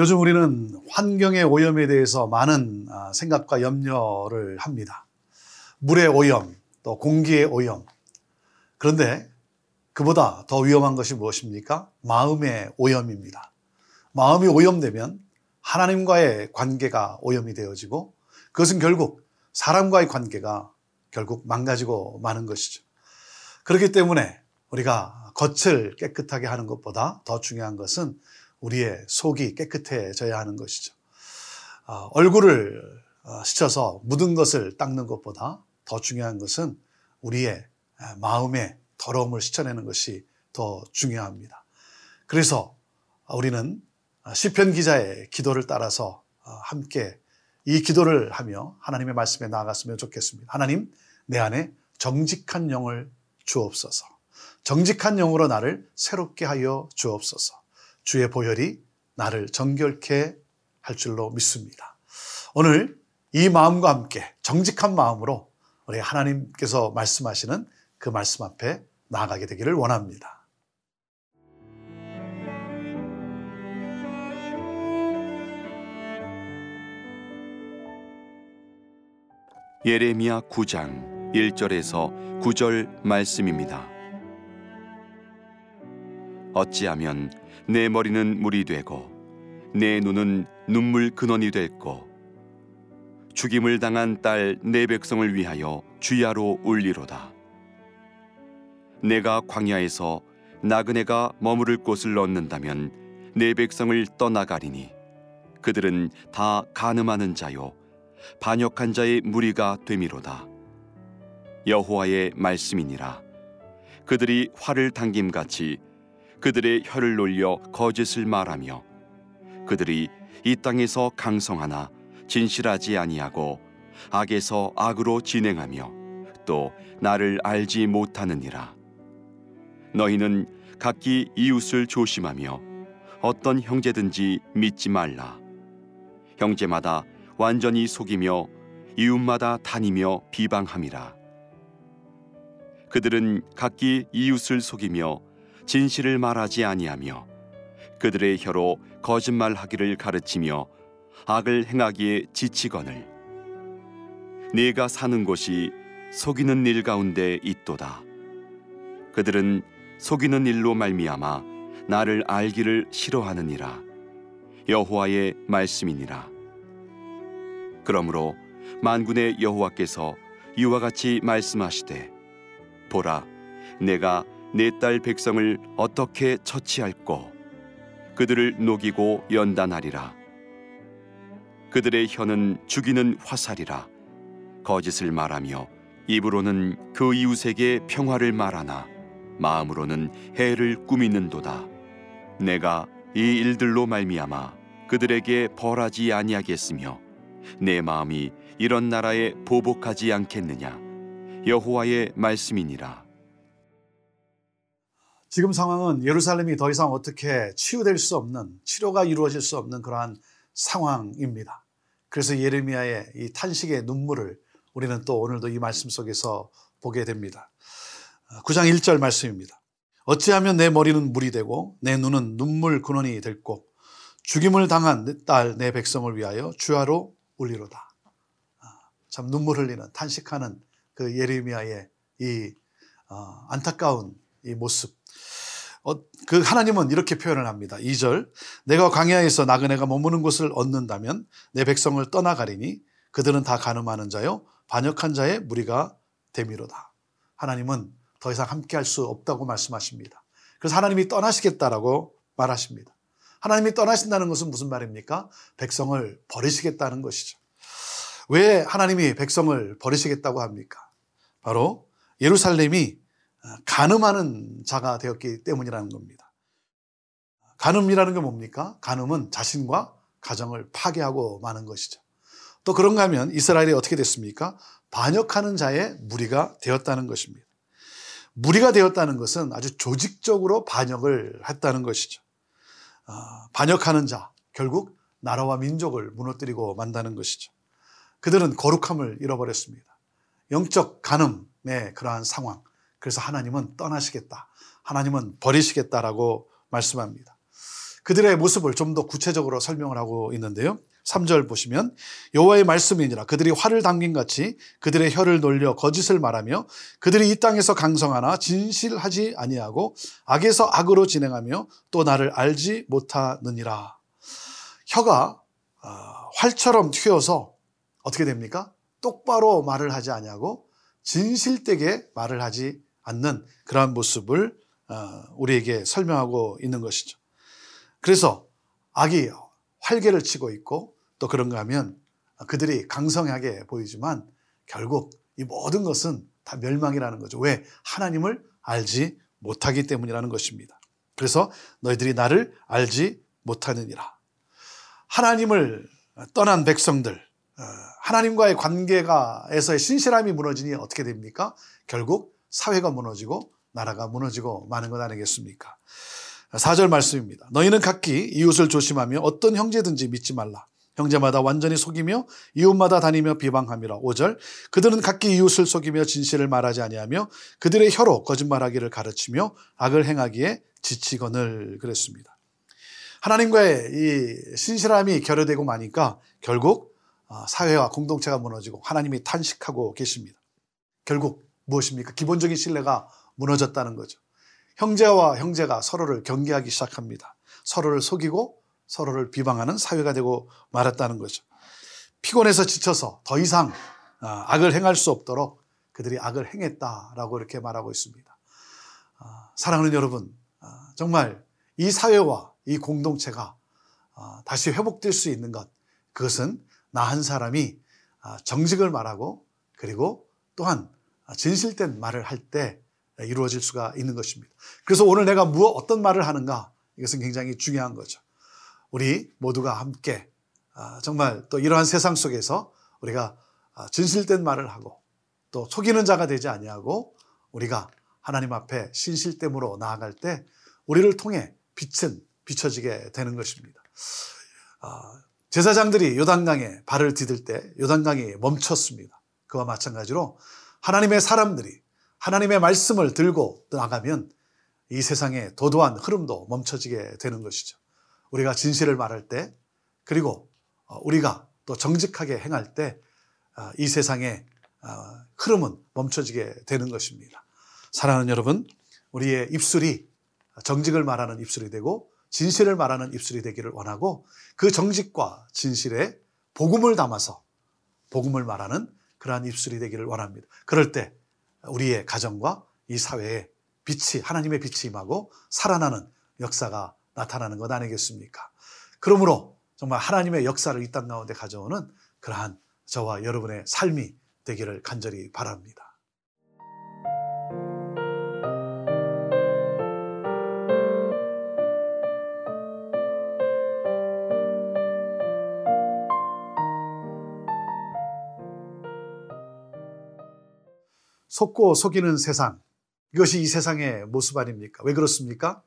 요즘 우리는 환경의 오염에 대해서 많은 아, 생각과 염려를 합니다. 물의 오염, 또 공기의 오염. 그런데 그보다 더 위험한 것이 무엇입니까? 마음의 오염입니다. 마음이 오염되면 하나님과의 관계가 오염이 되어지고 그것은 결국 사람과의 관계가 결국 망가지고 마는 것이죠. 그렇기 때문에 우리가 겉을 깨끗하게 하는 것보다 더 중요한 것은 우리의 속이 깨끗해져야 하는 것이죠. 어, 얼굴을 어, 스쳐서 묻은 것을 닦는 것보다 더 중요한 것은 우리의 마음의 더러움을 씻어내는 것이 더 중요합니다. 그래서 우리는 시편 기자의 기도를 따라서 어, 함께 이 기도를 하며 하나님의 말씀에 나아갔으면 좋겠습니다. 하나님, 내 안에 정직한 영을 주옵소서. 정직한 영으로 나를 새롭게 하여 주옵소서. 주의 보혈이 나를 정결케 할 줄로 믿습니다. 오늘 이 마음과 함께 정직한 마음으로 우리 하나님께서 말씀하시는 그 말씀 앞에 나아가게 되기를 원합니다. 예레미야 9장 1절에서 9절 말씀입니다. 어찌하면 내 머리는 물이 되고 내 눈은 눈물 근원이 됐고 죽임을 당한 딸 내 백성을 위하여 주야로 울리로다. 내가 광야에서 나그네가 머무를 곳을 얻는다면 내 백성을 떠나가리니 그들은 다 가늠하는 자요 반역한 자의 무리가 되미로다. 여호와의 말씀이니라. 그들이 활을 당김같이 그들의 혀를 놀려 거짓을 말하며 그들이 이 땅에서 강성하나 진실하지 아니하고 악에서 악으로 진행하며 또 나를 알지 못하느니라. 너희는 각기 이웃을 조심하며 어떤 형제든지 믿지 말라. 형제마다 완전히 속이며 이웃마다 다니며 비방함이라. 그들은 각기 이웃을 속이며 진실을 말하지 아니하며 그들의 혀로 거짓말하기를 가르치며 악을 행하기에 지치거늘 네가 사는 곳이 속이는 일 가운데 있도다. 그들은 속이는 일로 말미암아 나를 알기를 싫어하느니라. 여호와의 말씀이니라. 그러므로 만군의 여호와께서 이와 같이 말씀하시되 보라 내가 내 딸 백성을 어떻게 처치할꼬? 그들을 녹이고 연단하리라. 그들의 혀는 죽이는 화살이라. 거짓을 말하며 입으로는 그 이웃에게 평화를 말하나 마음으로는 해를 꾸미는도다. 내가 이 일들로 말미암아 그들에게 벌하지 아니하겠으며 내 마음이 이런 나라에 보복하지 않겠느냐? 여호와의 말씀이니라 지금 상황은 예루살렘이 더 이상 어떻게 치유될 수 없는 치료가 이루어질 수 없는 그러한 상황입니다. 그래서 예레미야의 이 탄식의 눈물을 우리는 또 오늘도 이 말씀 속에서 보게 됩니다. 9장 1절 말씀입니다. 어찌하면 내 머리는 물이 되고 내 눈은 눈물 근원이 될고 죽임을 당한 내 딸 내 백성을 위하여 주하로 울리로다. 아, 참 눈물 흘리는 탄식하는 그 예레미야의 이 어, 안타까운 이 모습. 어, 그 하나님은 이렇게 표현을 합니다. 2절 내가 광야에서 나그네가 머무는 곳을 얻는다면 내 백성을 떠나가리니 그들은 다 가늠하는 자요 반역한 자의 무리가 되미로다. 하나님은 더 이상 함께 할 수 없다고 말씀하십니다. 그래서 하나님이 떠나시겠다라고 말하십니다. 하나님이 떠나신다는 것은 무슨 말입니까? 백성을 버리시겠다는 것이죠. 왜 하나님이 백성을 버리시겠다고 합니까? 바로 예루살렘이 간음하는 자가 되었기 때문이라는 겁니다. 간음이라는 게 뭡니까? 간음은 자신과 가정을 파괴하고 마는 것이죠. 또 그런가 하면 이스라엘이 어떻게 됐습니까? 반역하는 자의 무리가 되었다는 것입니다. 무리가 되었다는 것은 아주 조직적으로 반역을 했다는 것이죠. 아, 반역하는 자, 결국 나라와 민족을 무너뜨리고 만다는 것이죠. 그들은 거룩함을 잃어버렸습니다. 영적 간음의 그러한 상황. 그래서 하나님은 떠나시겠다. 하나님은 버리시겠다라고 말씀합니다. 그들의 모습을 좀 더 구체적으로 설명을 하고 있는데요. 3절 보시면 여호와의 말씀이니라 그들이 활을 당긴 같이 그들의 혀를 놀려 거짓을 말하며 그들이 이 땅에서 강성하나 진실하지 아니하고 악에서 악으로 진행하며 또 나를 알지 못하느니라. 혀가 아, 활처럼 튀어서 어떻게 됩니까? 똑바로 말을 하지 아니하고 진실되게 말을 하지 않는 그러한 모습을 어, 우리에게 설명하고 있는 것이죠. 그래서 악이 활개를 치고 있고 또 그런가 하면 그들이 강성하게 보이지만 결국 이 모든 것은 다 멸망이라는 거죠. 왜? 하나님을 알지 못하기 때문이라는 것입니다. 그래서 너희들이 나를 알지 못하느니라. 하나님을 떠난 백성들, 어, 하나님과의 관계가에서의 신실함이 무너지니 어떻게 됩니까? 결국 사회가 무너지고 나라가 무너지고 마는 것 아니겠습니까? 4절 말씀입니다. 너희는 각기 이웃을 조심하며 어떤 형제든지 믿지 말라. 형제마다 완전히 속이며 이웃마다 다니며 비방함이라. 5절 그들은 각기 이웃을 속이며 진실을 말하지 아니하며 그들의 혀로 거짓말하기를 가르치며 악을 행하기에 지치거늘 그랬습니다. 하나님과의 이 신실함이 결여되고 마니까 결국 아, 사회와 공동체가 무너지고 하나님이 탄식하고 계십니다. 결국 무엇입니까? 기본적인 신뢰가 무너졌다는 거죠. 형제와 형제가 서로를 경계하기 시작합니다. 서로를 속이고 서로를 비방하는 사회가 되고 말았다는 거죠. 피곤해서 지쳐서 더 이상 아, 악을 행할 수 없도록 그들이 악을 행했다라고 이렇게 말하고 있습니다. 아, 사랑하는 여러분, 아, 정말 이 사회와 이 공동체가 다시 회복될 수 있는 것, 그것은 나 한 사람이 정직을 말하고 그리고 또한 진실된 말을 할 때 이루어질 수가 있는 것입니다. 그래서 오늘 내가 무엇 어떤 말을 하는가 이것은 굉장히 중요한 거죠. 우리 모두가 함께 아, 정말 또 이러한 세상 속에서 우리가 아, 진실된 말을 하고 또 속이는 자가 되지 아니하고 우리가 하나님 앞에 신실됨으로 나아갈 때 우리를 통해 빛은 비춰지게 되는 것입니다. 아, 제사장들이 요단강에 발을 디딜 때 요단강이 멈췄습니다. 그와 마찬가지로 하나님의 사람들이 하나님의 말씀을 들고 나가면 이 세상의 도도한 흐름도 멈춰지게 되는 것이죠. 우리가 진실을 말할 때 그리고 어, 우리가 또 정직하게 행할 때이 어, 세상의 어, 흐름은 멈춰지게 되는 것입니다. 사랑하는 여러분, 우리의 입술이 정직을 말하는 입술이 되고 진실을 말하는 입술이 되기를 원하고 그 정직과 진실에 복음을 담아서 복음을 말하는 그러한 입술이 되기를 원합니다. 그럴 때 우리의 가정과 이 사회에 빛이 하나님의 빛이 임하고 살아나는 역사가 나타나는 것 아니겠습니까? 그러므로 정말 하나님의 역사를 이 땅 가운데 가져오는 그러한 저와 여러분의 삶이 되기를 간절히 바랍니다. 속고 속이는 세상. 이것이 이 세상의 모습 아닙니까? 왜 그렇습니까?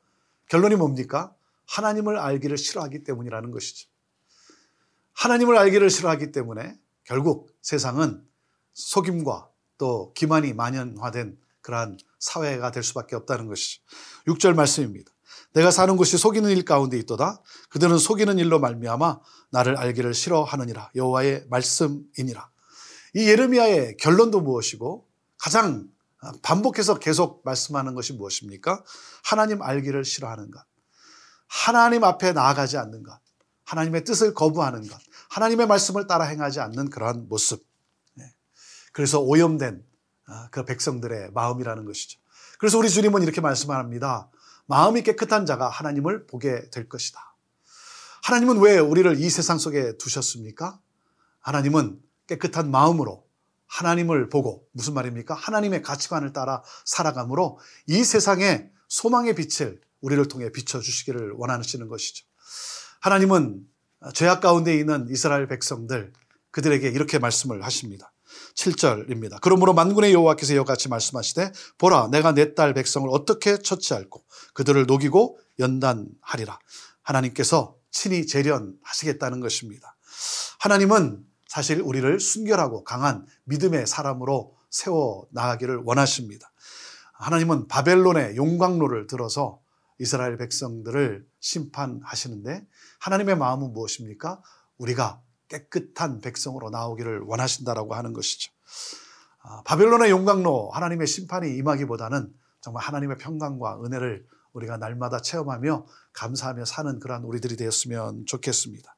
결론이 뭡니까? 하나님을 알기를 싫어하기 때문이라는 것이죠. 하나님을 알기를 싫어하기 때문에 결국 세상은 속임과 또 기만이 만연화된 그러한 사회가 될 수밖에 없다는 것이죠. 6절 말씀입니다. 내가 사는 곳이 속이는 일 가운데 있도다. 그들은 속이는 일로 말미암아 나를 알기를 싫어하느니라. 여호와의 말씀이니라. 이 예레미야의 결론도 무엇이고 가장 반복해서 계속 말씀하는 것이 무엇입니까? 하나님 알기를 싫어하는 것. 하나님 앞에 나아가지 않는 것. 하나님의 뜻을 거부하는 것. 하나님의 말씀을 따라 행하지 않는 그러한 모습. 네. 그래서 오염된 아, 그 백성들의 마음이라는 것이죠. 그래서 우리 주님은 이렇게 말씀합니다. 마음이 깨끗한 자가 하나님을 보게 될 것이다. 하나님은 왜 우리를 이 세상 속에 두셨습니까? 하나님은 깨끗한 마음으로 하나님을 보고 무슨 말입니까? 하나님의 가치관을 따라 살아감으로 이 세상에 소망의 빛을 우리를 통해 비춰주시기를 원하시는 것이죠. 하나님은 죄악 가운데 있는 이스라엘 백성들 그들에게 이렇게 말씀을 하십니다. 7절입니다. 그러므로 만군의 여호와께서 이와 같이 말씀하시되 보라 내가 내 딸 백성을 어떻게 처치할고 그들을 녹이고 연단하리라. 하나님께서 친히 재련하시겠다는 것입니다. 하나님은 사실 우리를 순결하고 강한 믿음의 사람으로 세워 나가기를 원하십니다. 하나님은 바벨론의 용광로를 들어서 이스라엘 백성들을 심판하시는데 하나님의 마음은 무엇입니까? 우리가 깨끗한 백성으로 나오기를 원하신다라고 하는 것이죠. 아, 바벨론의 용광로 하나님의 심판이 임하기보다는 정말 하나님의 평강과 은혜를 우리가 날마다 체험하며 감사하며 사는 그러한 우리들이 되었으면 좋겠습니다.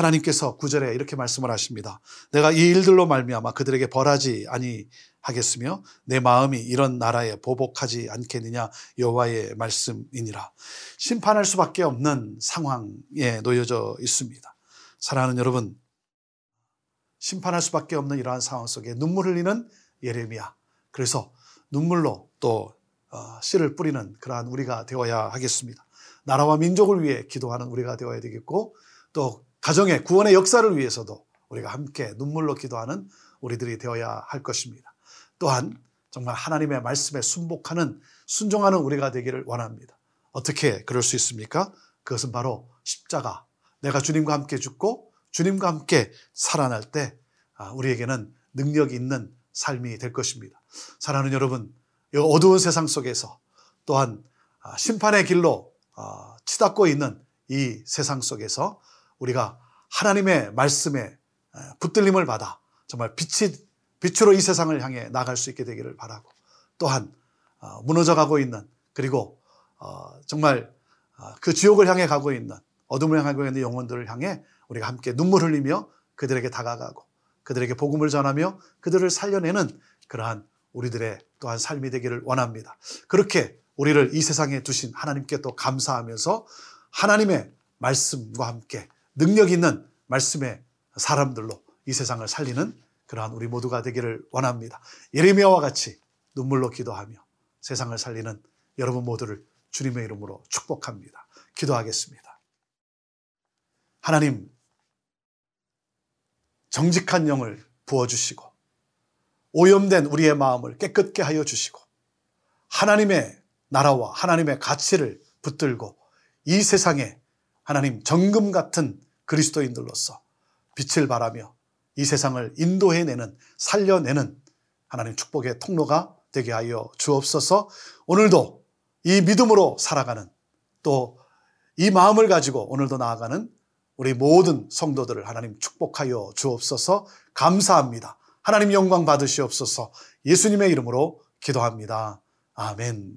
하나님께서 구절에 이렇게 말씀을 하십니다. 내가 이 일들로 말미암아 그들에게 벌하지 아니 하겠으며 내 마음이 이런 나라에 보복하지 않겠느냐 여호와의 말씀이니라. 심판할 수밖에 없는 상황에 놓여져 있습니다. 사랑하는 여러분, 심판할 수밖에 없는 이러한 상황 속에 눈물 흘리는 예레미야. 그래서 눈물로 또 어, 씨를 뿌리는 그러한 우리가 되어야 하겠습니다. 나라와 민족을 위해 기도하는 우리가 되어야 되겠고 또 가정의 구원의 역사를 위해서도 우리가 함께 눈물로 기도하는 우리들이 되어야 할 것입니다. 또한 정말 하나님의 말씀에 순복하는 순종하는 우리가 되기를 원합니다. 어떻게 그럴 수 있습니까? 그것은 바로 십자가. 내가 주님과 함께 죽고 주님과 함께 살아날 때 아, 우리에게는 능력 있는 삶이 될 것입니다. 사랑하는 여러분, 이 어두운 세상 속에서 또한 아, 심판의 길로 아, 치닫고 있는 이 세상 속에서 우리가 하나님의 말씀에 붙들림을 받아 정말 빛이 빛으로 이 세상을 향해 나갈 수 있게 되기를 바라고 또한 무너져 가고 있는 그리고 어, 정말 그 지옥을 향해 가고 있는 어둠을 향해 가고 있는 영혼들을 향해 우리가 함께 눈물 흘리며 그들에게 다가가고 그들에게 복음을 전하며 그들을 살려내는 그러한 우리들의 또한 삶이 되기를 원합니다. 그렇게 우리를 이 세상에 두신 하나님께 또 감사하면서 하나님의 말씀과 함께 능력 있는 말씀의 사람들로 이 세상을 살리는 그러한 우리 모두가 되기를 원합니다. 예레미야와 같이 눈물로 기도하며 세상을 살리는 여러분 모두를 주님의 이름으로 축복합니다. 기도하겠습니다. 하나님, 정직한 영을 부어주시고, 오염된 우리의 마음을 깨끗게 하여 주시고, 하나님의 나라와 하나님의 가치를 붙들고, 이 세상에 하나님 정금 같은 그리스도인들로서 빛을 발하며 이 세상을 인도해내는, 살려내는 하나님 축복의 통로가 되게 하여 주옵소서 오늘도 이 믿음으로 살아가는 또 이 마음을 가지고 오늘도 나아가는 우리 모든 성도들을 하나님 축복하여 주옵소서 감사합니다. 하나님 영광 받으시옵소서 예수님의 이름으로 기도합니다. 아멘.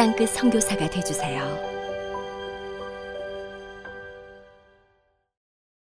땅끝 성교사가 되주세요